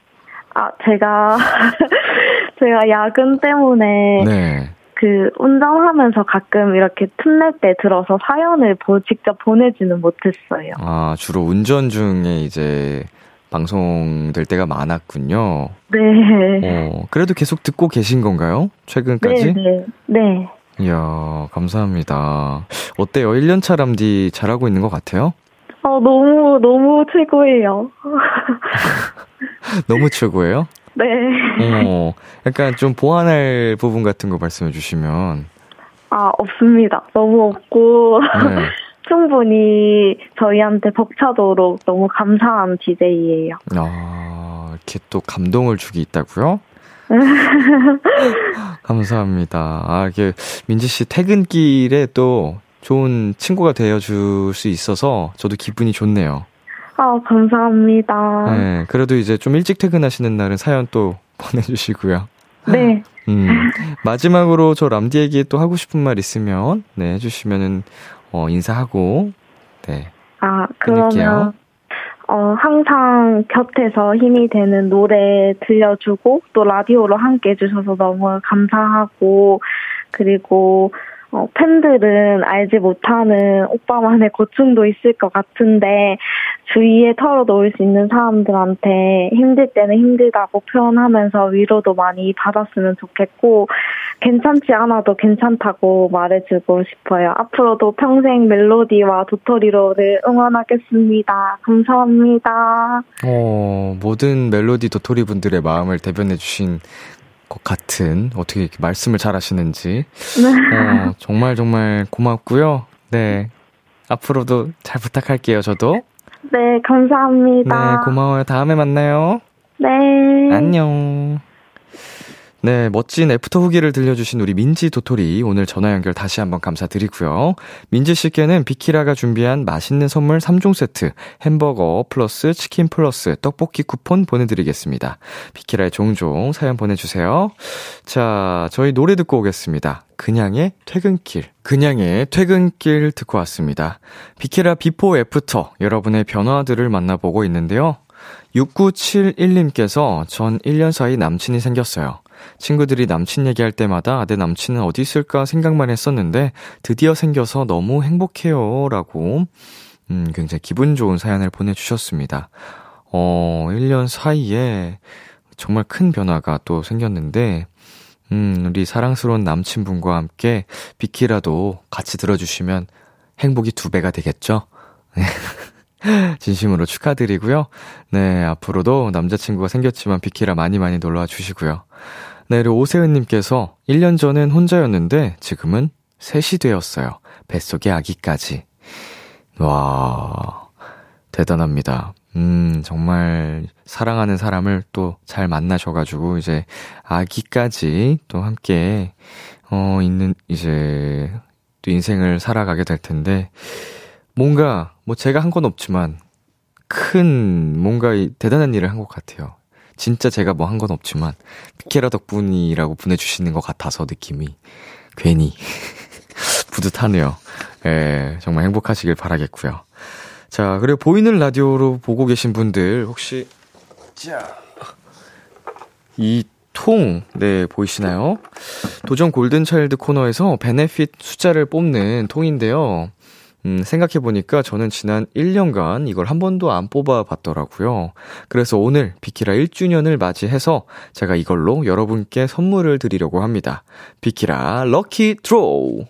아, 제가, *laughs* 제가 야근 때문에 네. 그 운전하면서 가끔 이렇게 틈낼 때 들어서 사연을 보, 직접 보내지는 못했어요. 아, 주로 운전 중에 이제 방송될 때가 많았군요. 네. 어, 그래도 계속 듣고 계신 건가요? 최근까지? 네, 네. 네. 이야, 감사합니다. 어때요? 1년차 람디 잘하고 있는 것 같아요? 어, 너무, 너무 최고예요. *laughs* 너무 최고예요? 네. 어, 약간 좀 보완할 부분 같은 거 말씀해 주시면. 아, 없습니다. 너무 없고, 네. *laughs* 충분히 저희한테 벅차도록 너무 감사한 DJ예요. 아, 이렇게 또 감동을 주기 있다고요? *laughs* 감사합니다. 아, 이게 민지 씨 퇴근길에 또 좋은 친구가 되어 줄 수 있어서 저도 기분이 좋네요. 아, 감사합니다. 네, 그래도 이제 좀 일찍 퇴근하시는 날은 사연 또 *laughs* 보내주시고요. 네. *laughs* 음, 마지막으로 저 람디에게 또 하고 싶은 말 있으면, 네, 해주시면은, 어, 인사하고, 네, 아, 끊을게요. 그러면, 어, 항상 곁에서 힘이 되는 노래 들려주고, 또 라디오로 함께 해주셔서 너무 감사하고, 그리고, 어, 팬들은 알지 못하는 오빠만의 고충도 있을 것 같은데 주위에 털어놓을 수 있는 사람들한테 힘들 때는 힘들다고 표현하면서 위로도 많이 받았으면 좋겠고 괜찮지 않아도 괜찮다고 말해주고 싶어요. 앞으로도 평생 멜로디와 도토리로를 응원하겠습니다. 감사합니다. 어, 모든 멜로디 도토리 분들의 마음을 대변해 주신 것 같은 어떻게 이렇게 말씀을 잘 하시는지 어, 정말 정말 고맙고요. 네. 앞으로도 잘 부탁할게요, 저도. 네, 감사합니다. 네, 고마워요. 다음에 만나요. 네. 안녕. 네, 멋진 after 후기를 들려주신 우리 민지 도토리 오늘 전화 연결 다시 한번 감사드리고요. 민지 씨께는 비키라가 준비한 맛있는 선물 3종 세트, 햄버거 플러스 치킨 플러스 떡볶이 쿠폰 보내드리겠습니다. 비키라에 종종 사연 보내주세요. 자, 저희 노래 듣고 오겠습니다. 그냥의 퇴근길. 그냥의 퇴근길 듣고 왔습니다. 비키라 before after 여러분의 변화들을 만나보고 있는데요. 6971님께서 전 1년 사이 남친이 생겼어요. 친구들이 남친 얘기할 때마다 내 남친은 어디 있을까 생각만 했었는데 드디어 생겨서 너무 행복해요. 라고, 음, 굉장히 기분 좋은 사연을 보내주셨습니다. 어, 1년 사이에 정말 큰 변화가 또 생겼는데, 음, 우리 사랑스러운 남친분과 함께 비키라도 같이 들어주시면 행복이 두 배가 되겠죠? *laughs* 진심으로 축하드리고요. 네, 앞으로도 남자친구가 생겼지만 비키라 많이 많이 놀러와 주시고요. 네, 그리고 오세은님께서 1년 전엔 혼자였는데 지금은 셋이 되었어요. 뱃속에 아기까지. 와, 대단합니다. 음, 정말 사랑하는 사람을 또 잘 만나셔가지고 이제 아기까지 또 함께, 어, 있는, 이제 또 인생을 살아가게 될 텐데, 뭔가, 뭐 제가 한 건 없지만, 큰, 뭔가 대단한 일을 한 것 같아요. 진짜 제가 뭐 한 건 없지만, 피케라 덕분이라고 보내주시는 것 같아서 느낌이 괜히 *laughs* 뿌듯하네요. 예, 정말 행복하시길 바라겠고요. 자, 그리고 보이는 라디오로 보고 계신 분들, 혹시, 자, 이 통, 네, 보이시나요? 도전 골든차일드 코너에서 베네핏 숫자를 뽑는 통인데요. 음, 생각해보니까 저는 지난 1년간 이걸 한 번도 안 뽑아봤더라고요. 그래서 오늘 비키라 1주년을 맞이해서 제가 이걸로 여러분께 선물을 드리려고 합니다. 비키라 럭키 드로우!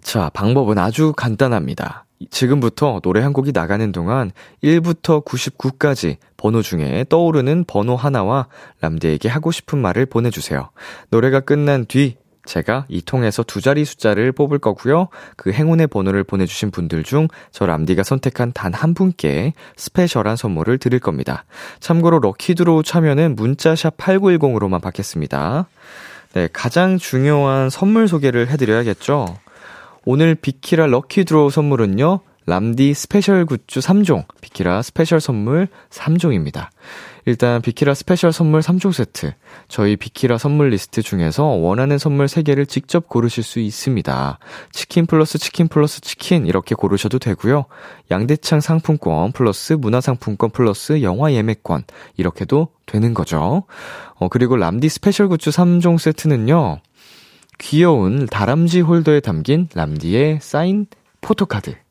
자, 방법은 아주 간단합니다. 지금부터 노래 한 곡이 나가는 동안 1부터 99까지 번호 중에 떠오르는 번호 하나와 람디에게 하고 싶은 말을 보내주세요. 노래가 끝난 뒤 제가 이 통에서 두 자리 숫자를 뽑을 거고요. 그 행운의 번호를 보내주신 분들 중 저 람디가 선택한 단 한 분께 스페셜한 선물을 드릴 겁니다. 참고로 lucky draw 참여는 문자샵 8910으로만 받겠습니다. 네, 가장 중요한 선물 소개를 해드려야겠죠. 오늘 비키라 lucky draw 선물은요. 람디 스페셜 굿즈 3종, 비키라 스페셜 선물 3종입니다. 일단 비키라 스페셜 선물 3종 세트. 저희 비키라 선물 리스트 중에서 원하는 선물 3개를 직접 고르실 수 있습니다. 치킨 플러스 치킨 플러스 치킨 이렇게 고르셔도 되고요. 양대창 상품권 플러스 문화상품권 플러스 영화 예매권 이렇게도 되는 거죠. 어, 그리고 람디 스페셜 굿즈 3종 세트는요. 귀여운 다람쥐 홀더에 담긴 람디의 사인 포토카드.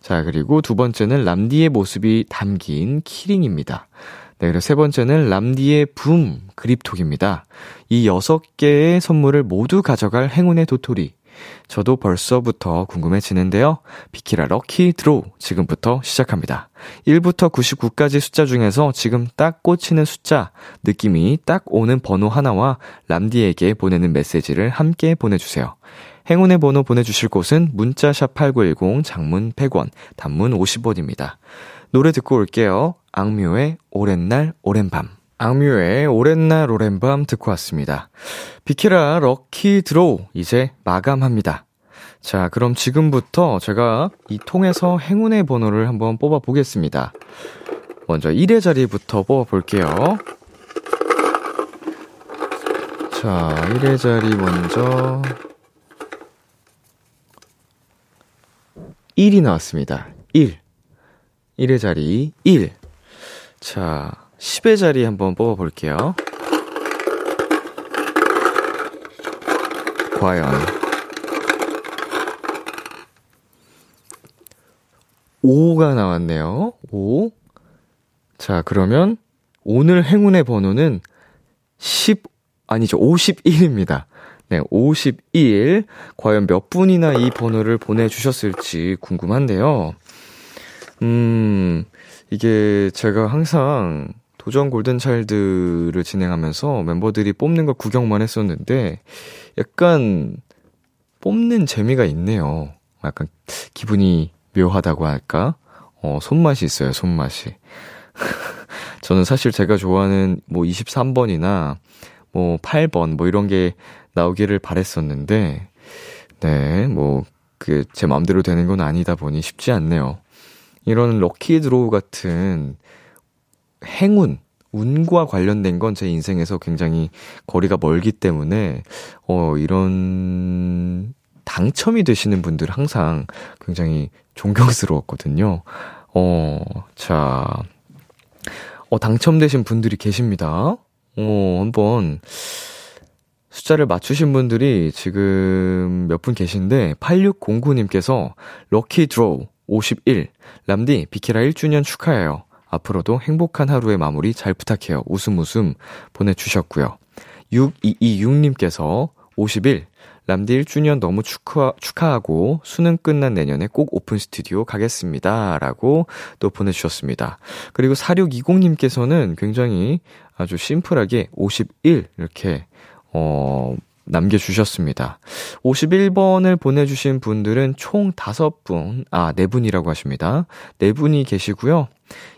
자, 그리고 두 번째는 람디의 모습이 담긴 키링입니다. 네, 그리고 세 번째는 람디의 붐 그립톡입니다. 이 여섯 개의 선물을 모두 가져갈 행운의 도토리. 저도 벌써부터 궁금해지는데요. 비키라 lucky draw 지금부터 시작합니다. 1부터 99까지 숫자 중에서 지금 딱 꽂히는 숫자, 느낌이 딱 오는 번호 하나와 람디에게 보내는 메시지를 함께 보내주세요. 행운의 번호 보내주실 곳은 문자샵 8910 장문 100원, 단문 50원입니다. 노래 듣고 올게요. 악뮤의 오랜 날, 오랜 밤. 악뮤의 오랜 날, 오랜 밤 듣고 왔습니다. 비키라 럭키 드로우, 이제 마감합니다. 자, 그럼 지금부터 제가 이 통에서 행운의 번호를 한번 뽑아 보겠습니다. 먼저 1의 자리부터 뽑아 볼게요. 자, 1의 자리 먼저 1이 나왔습니다. 1. 1의 자리 1. 자, 10의 자리 한번 뽑아 볼게요. 과연 5가 나왔네요. 5. 자, 그러면 오늘 행운의 번호는 10 아니죠. 51입니다. 네, 51. 과연 몇 분이나 이 번호를 보내주셨을지 궁금한데요. 음, 이게 제가 항상 도전 골든차일드를 진행하면서 멤버들이 뽑는 걸 구경만 했었는데, 약간 뽑는 재미가 있네요. 약간 기분이 묘하다고 할까? 어, 손맛이 있어요, 손맛이. *laughs* 저는 사실 제가 좋아하는 뭐 23번이나 뭐 8번 뭐 이런 게 나오기를 바랬었는데, 네, 뭐, 그, 제 마음대로 되는 건 아니다 보니 쉽지 않네요. 이런 럭키 드로우 같은 행운, 운과 관련된 건 제 인생에서 굉장히 거리가 멀기 때문에, 어, 이런 당첨이 되시는 분들 항상 굉장히 존경스러웠거든요. 어, 자, 어, 당첨되신 분들이 계십니다. 어, 한번, 숫자를 맞추신 분들이 지금 몇 분 계신데, 8609님께서, 럭키 드로우 51, 람디, 비키라 1주년 축하해요. 앞으로도 행복한 하루의 마무리 잘 부탁해요. 웃음 웃음 보내주셨고요. 6226님께서 51, 람디 1주년 너무 축하, 축하하고 수능 끝난 내년에 꼭 오픈 스튜디오 가겠습니다. 라고 또 보내주셨습니다. 그리고 4620님께서는 굉장히 아주 심플하게 51 이렇게, 어, 남겨주셨습니다. 51번을 보내주신 분들은 총 5분, 아, 4분이라고 하십니다. 4분이 계시고요.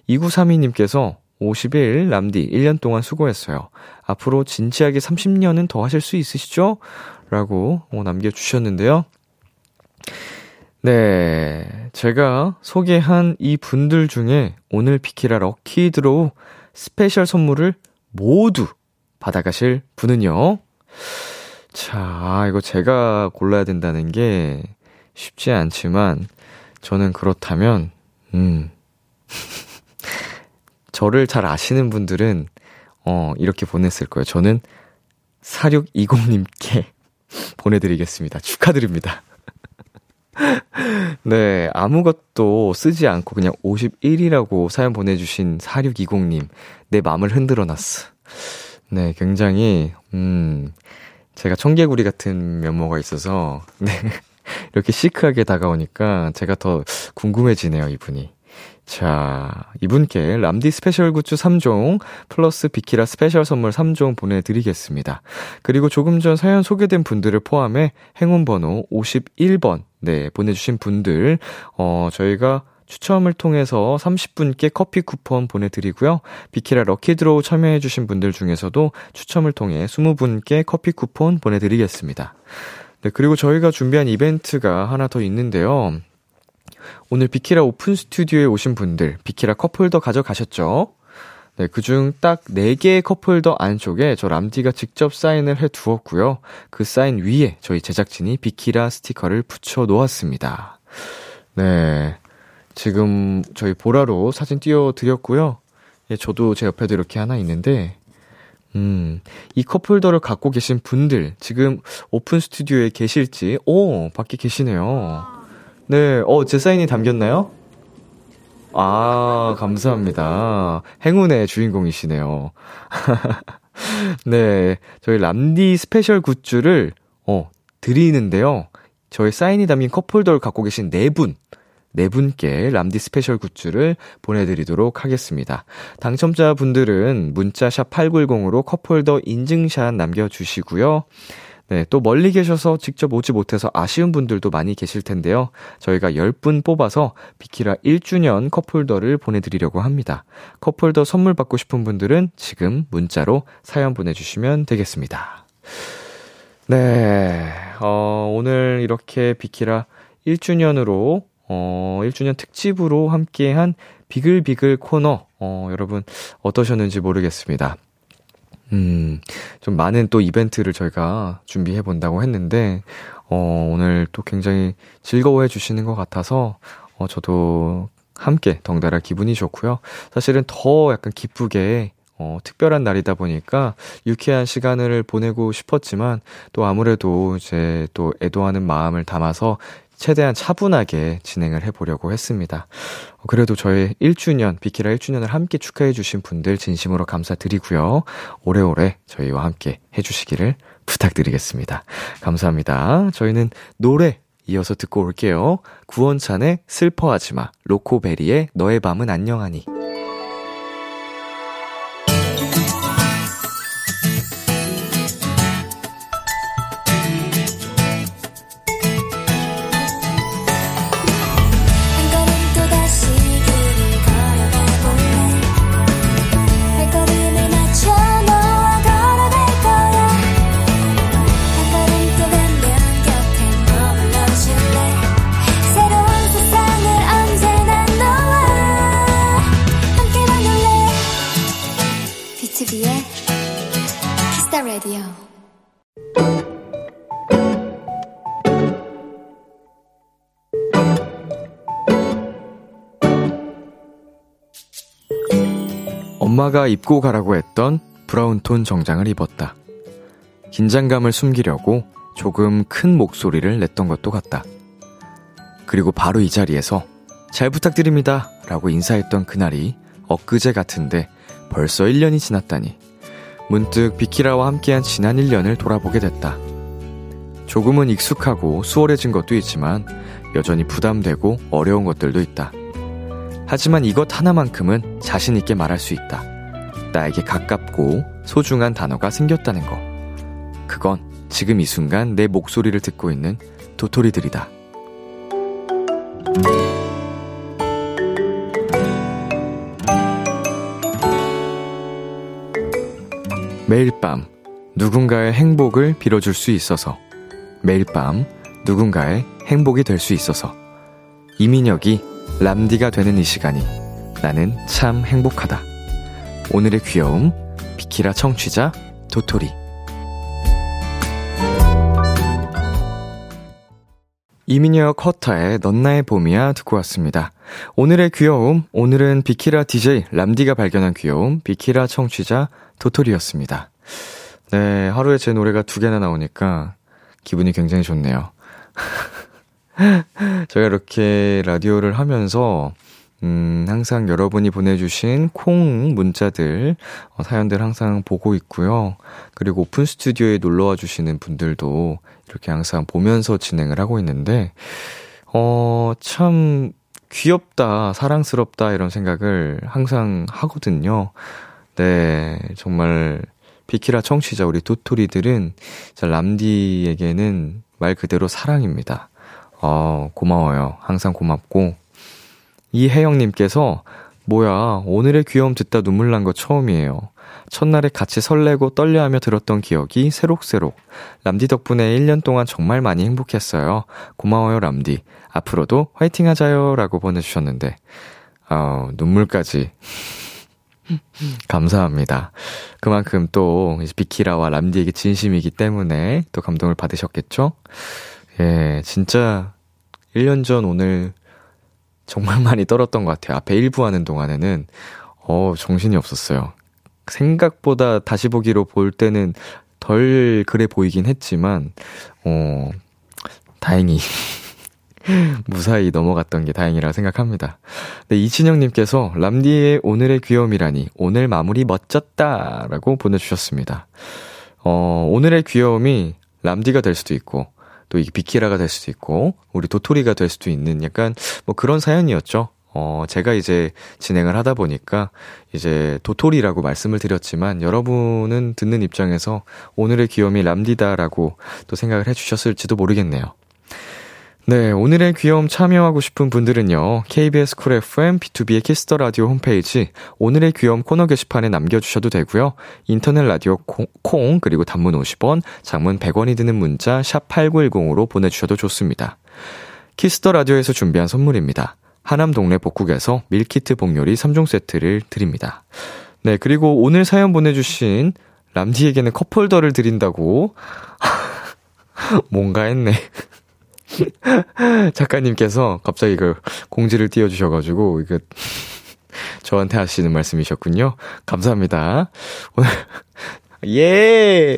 2932님께서 51 람디 1년 동안 수고했어요. 앞으로 진지하게 30년은 더 하실 수 있으시죠? 라고 어, 남겨주셨는데요. 네. 제가 소개한 이 분들 중에 오늘 비키라 lucky draw 스페셜 선물을 모두 받아가실 분은요. 자, 이거 제가 골라야 된다는 게 쉽지 않지만, 저는 그렇다면, 음. *laughs* 저를 잘 아시는 분들은, 어, 이렇게 보냈을 거예요. 저는 4620님께 *laughs* 보내드리겠습니다. 축하드립니다. *laughs* 네, 아무것도 쓰지 않고 그냥 51이라고 사연 보내주신 4620님, 내 마음을 흔들어 놨어. 네, 굉장히, 음, 제가 청개구리 같은 면모가 있어서, *laughs* 네. 이렇게 시크하게 다가오니까 제가 더 궁금해지네요, 이분이. 자, 이분께 람디 스페셜 굿즈 3종 플러스 비키라 스페셜 선물 3종 보내드리겠습니다. 그리고 조금 전 사연 소개된 분들을 포함해 행운 번호 51번, 네, 보내주신 분들, 어, 저희가 추첨을 통해서 30분께 커피 쿠폰 보내드리고요. 비키라 lucky draw 참여해주신 분들 중에서도 추첨을 통해 20분께 커피 쿠폰 보내드리겠습니다. 네, 그리고 저희가 준비한 이벤트가 하나 더 있는데요. 오늘 비키라 오픈 스튜디오에 오신 분들, 비키라 컵홀더 가져가셨죠? 네, 그중 딱 4개의 컵홀더 안쪽에 저 람디가 직접 사인을 해 두었고요. 그 사인 위에 저희 제작진이 비키라 스티커를 붙여 놓았습니다. 네. 지금 저희 보라로 사진 띄워 드렸고요. 예, 저도 제 옆에도 이렇게 하나 있는데, 음, 이 컵홀더를 갖고 계신 분들, 지금 오픈 스튜디오에 계실지, 오, 밖에 계시네요. 네, 어, 제 사인이 담겼나요? 아, 감사합니다. 행운의 주인공이시네요. *laughs* 네, 저희 람디 스페셜 굿즈를, 어, 드리는데요. 저희 사인이 담긴 컵홀더를 갖고 계신 네 분, 네 분께 람디 스페셜 굿즈를 보내드리도록 하겠습니다. 당첨자 분들은 문자샵 8910으로 컵홀더 인증샷 남겨주시고요. 네, 또 멀리 계셔서 직접 오지 못해서 아쉬운 분들도 많이 계실 텐데요. 저희가 10분 뽑아서 비키라 1주년 컵홀더를 보내드리려고 합니다. 컵홀더 선물 받고 싶은 분들은 지금 문자로 사연 보내주시면 되겠습니다. 네, 어, 오늘 이렇게 비키라 1주년으로 어, 1주년 특집으로 함께한 비글비글 코너, 어, 여러분 어떠셨는지 모르겠습니다. 음, 좀 많은 또 이벤트를 저희가 준비해 본다고 했는데, 어, 오늘 또 굉장히 즐거워해 주시는 것 같아서, 어, 저도 함께 덩달아 기분이 좋고요. 사실은 더 약간 기쁘게 어, 특별한 날이다 보니까 유쾌한 시간을 보내고 싶었지만 또 아무래도 이제 또 애도하는 마음을 담아서 최대한 차분하게 진행을 해보려고 했습니다. 어, 그래도 저희 1주년, 비키라 1주년을 함께 축하해주신 분들 진심으로 감사드리고요. 오래오래 저희와 함께 해주시기를 부탁드리겠습니다. 감사합니다. 저희는 노래 이어서 듣고 올게요. 구원찬의 슬퍼하지 마, 로코베리의 너의 밤은 안녕하니. 엄마가 입고 가라고 했던 브라운톤 정장을 입었다. 긴장감을 숨기려고 조금 큰 목소리를 냈던 것도 같다. 그리고 바로 이 자리에서 잘 부탁드립니다. 라고 인사했던 그날이 엊그제 같은데 벌써 1년이 지났다니. 문득 비키라와 함께한 지난 1년을 돌아보게 됐다. 조금은 익숙하고 수월해진 것도 있지만 여전히 부담되고 어려운 것들도 있다. 하지만 이것 하나만큼은 자신있게 말할 수 있다. 나에게 가깝고 소중한 단어가 생겼다는 거. 그건 지금 이 순간 내 목소리를 듣고 있는 도토리들이다. 매일 밤 누군가의 행복을 빌어줄 수 있어서 매일 밤 누군가의 행복이 될 수 있어서 이민혁이 람디가 되는 이 시간이 나는 참 행복하다. 오늘의 귀여움, 비키라 청취자, 도토리. 이민혁 허타의 넌 나의 봄이야 듣고 왔습니다. 오늘의 귀여움, 오늘은 비키라 DJ 람디가 발견한 귀여움, 비키라 청취자 도토리였습니다. 네, 하루에 제 노래가 두 개나 나오니까 기분이 굉장히 좋네요. *laughs* 저희가 이렇게 라디오를 하면서 음, 항상 여러분이 보내주신 콩 문자들, 어, 사연들 항상 보고 있고요. 그리고 오픈 스튜디오에 놀러와 주시는 분들도 이렇게 항상 보면서 진행을 하고 있는데, 어, 참 귀엽다, 사랑스럽다, 이런 생각을 항상 하거든요. 네, 정말 비키라 청취자 우리 도토리들은 자, 람디에게는 말 그대로 사랑입니다. 어, 고마워요. 항상 고맙고. 이혜영님께서, 뭐야, 오늘의 귀여움 듣다 눈물 난 거 처음이에요. 첫날에 같이 설레고 떨려하며 들었던 기억이 새록새록. 람디 덕분에 1년 동안 정말 많이 행복했어요. 고마워요, 람디. 앞으로도 화이팅 하자요. 라고 보내주셨는데, 어, 눈물까지. *laughs* 감사합니다. 그만큼 또, 비키라와 람디에게 진심이기 때문에 또 감동을 받으셨겠죠? 예, 진짜 1년 전 오늘 정말 *laughs* 많이 떨었던 것 같아요. 앞에 1부 하는 동안에는, 어, 정신이 없었어요. 생각보다 다시 보기로 볼 때는 덜 그래 보이긴 했지만, 어, 다행히 *laughs* 무사히 넘어갔던 게 다행이라 생각합니다. 네, 이진영님께서 람디의 오늘의 귀여움이라니 오늘 마무리 멋졌다 라고 보내주셨습니다. 어, 오늘의 귀여움이 람디가 될 수도 있고 또 이게 비키라가 될 수도 있고, 우리 도토리가 될 수도 있는 약간 뭐 그런 사연이었죠. 어, 제가 이제 진행을 하다 보니까 이제 도토리라고 말씀을 드렸지만 여러분은 듣는 입장에서 오늘의 귀염이 람디다라고 또 생각을 해주셨을지도 모르겠네요. 네, 오늘의 귀여움 참여하고 싶은 분들은요, KBS 쿨 FM B2B의 키스터 라디오 홈페이지 오늘의 귀여움 코너 게시판에 남겨주셔도 되고요. 인터넷 라디오 콩, 콩 그리고 단문 50원, 장문 100원이 드는 문자 샵 #8910으로 보내주셔도 좋습니다. Kiss the Radio에서 준비한 선물입니다. 하남 동네 복국에서 밀키트 복요리 3종 세트를 드립니다. 네, 그리고 오늘 사연 보내주신 람디에게는 컵홀더를 드린다고 *laughs* 뭔가 했네. *laughs* 작가님께서 갑자기 그 공지를 띄워주셔가지고, 이거, *laughs* 저한테 하시는 말씀이셨군요. 감사합니다. 오늘, *laughs* 예!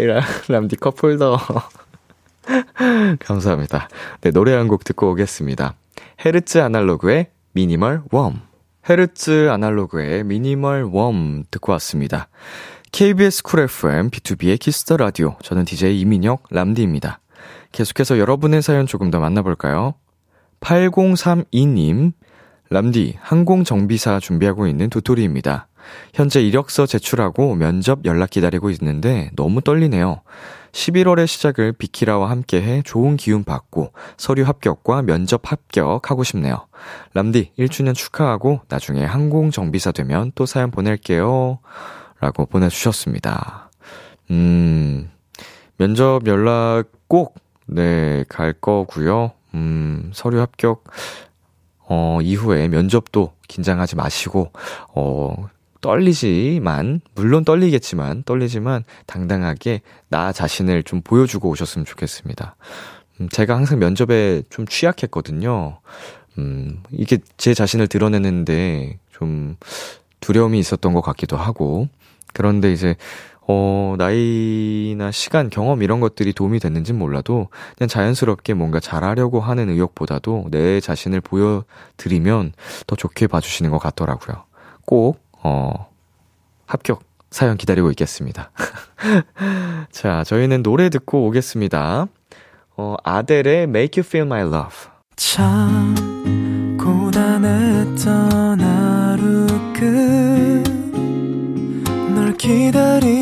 람디 컵홀더. 감사합니다. 네, 노래 한 곡 듣고 오겠습니다. 헤르츠 아날로그의 미니멀 웜. 헤르츠 아날로그의 Minimal Warm 듣고 왔습니다. KBS 쿨 FM B2B의 키스터 라디오. 저는 DJ 이민혁 람디입니다. 계속해서 여러분의 사연 조금 더 만나볼까요? 8032님, 람디, 항공정비사 준비하고 있는 도토리입니다. 현재 이력서 제출하고 면접 연락 기다리고 있는데 너무 떨리네요. 11월의 시작을 비키라와 함께해 좋은 기운 받고 서류 합격과 면접 합격하고 싶네요. 람디, 1주년 축하하고 나중에 항공정비사 되면 또 사연 보낼게요. 라고 보내주셨습니다. 음, 면접 연락 꼭, 네, 갈 거고요. 음, 서류 합격, 어, 이후에 면접도 긴장하지 마시고, 어, 떨리지만, 물론 떨리겠지만, 떨리지만, 당당하게 나 자신을 좀 보여주고 오셨으면 좋겠습니다. 음, 제가 항상 면접에 좀 취약했거든요. 음, 이게 제 자신을 드러내는데 좀 두려움이 있었던 것 같기도 하고, 그런데 이제, 어, 나이나 시간, 경험 이런 것들이 도움이 됐는지 몰라도 그냥 자연스럽게 뭔가 잘하려고 하는 의욕보다도 내 자신을 보여드리면 더 좋게 봐주시는 것 같더라고요. 꼭, 어, 합격 사연 기다리고 있겠습니다. *laughs* 자, 저희는 노래 듣고 오겠습니다. 어, 아델의 Make You Feel My Love. 참, 고단했던 하루 끝. 널 기다리고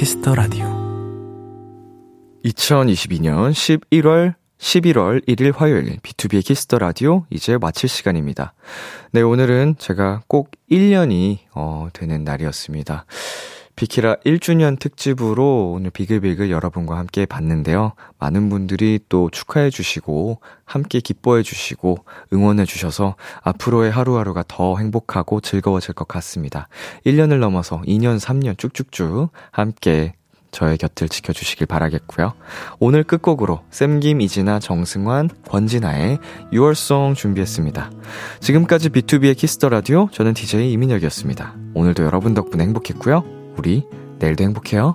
Kiss the Radio 2022년 11월 11월 1일 화요일 B2B의 키스터 라디오 이제 마칠 시간입니다. 네, 오늘은 제가 꼭 1년이 어, 되는 날이었습니다. 비키라 1주년 특집으로 오늘 비글비글 여러분과 함께 봤는데요. 많은 분들이 또 축하해 주시고 함께 기뻐해 주시고 응원해 주셔서 앞으로의 하루하루가 더 행복하고 즐거워질 것 같습니다. 1년을 넘어서 2년, 3년 쭉쭉쭉 함께 저의 곁을 지켜주시길 바라겠고요. 오늘 끝곡으로 샘김, 이진아, 정승환, 권진아의 유월송 준비했습니다. 지금까지 B2B의 키스터 라디오 저는 DJ 이민혁이었습니다. 오늘도 여러분 덕분에 행복했고요. 우리 내일도 행복해요.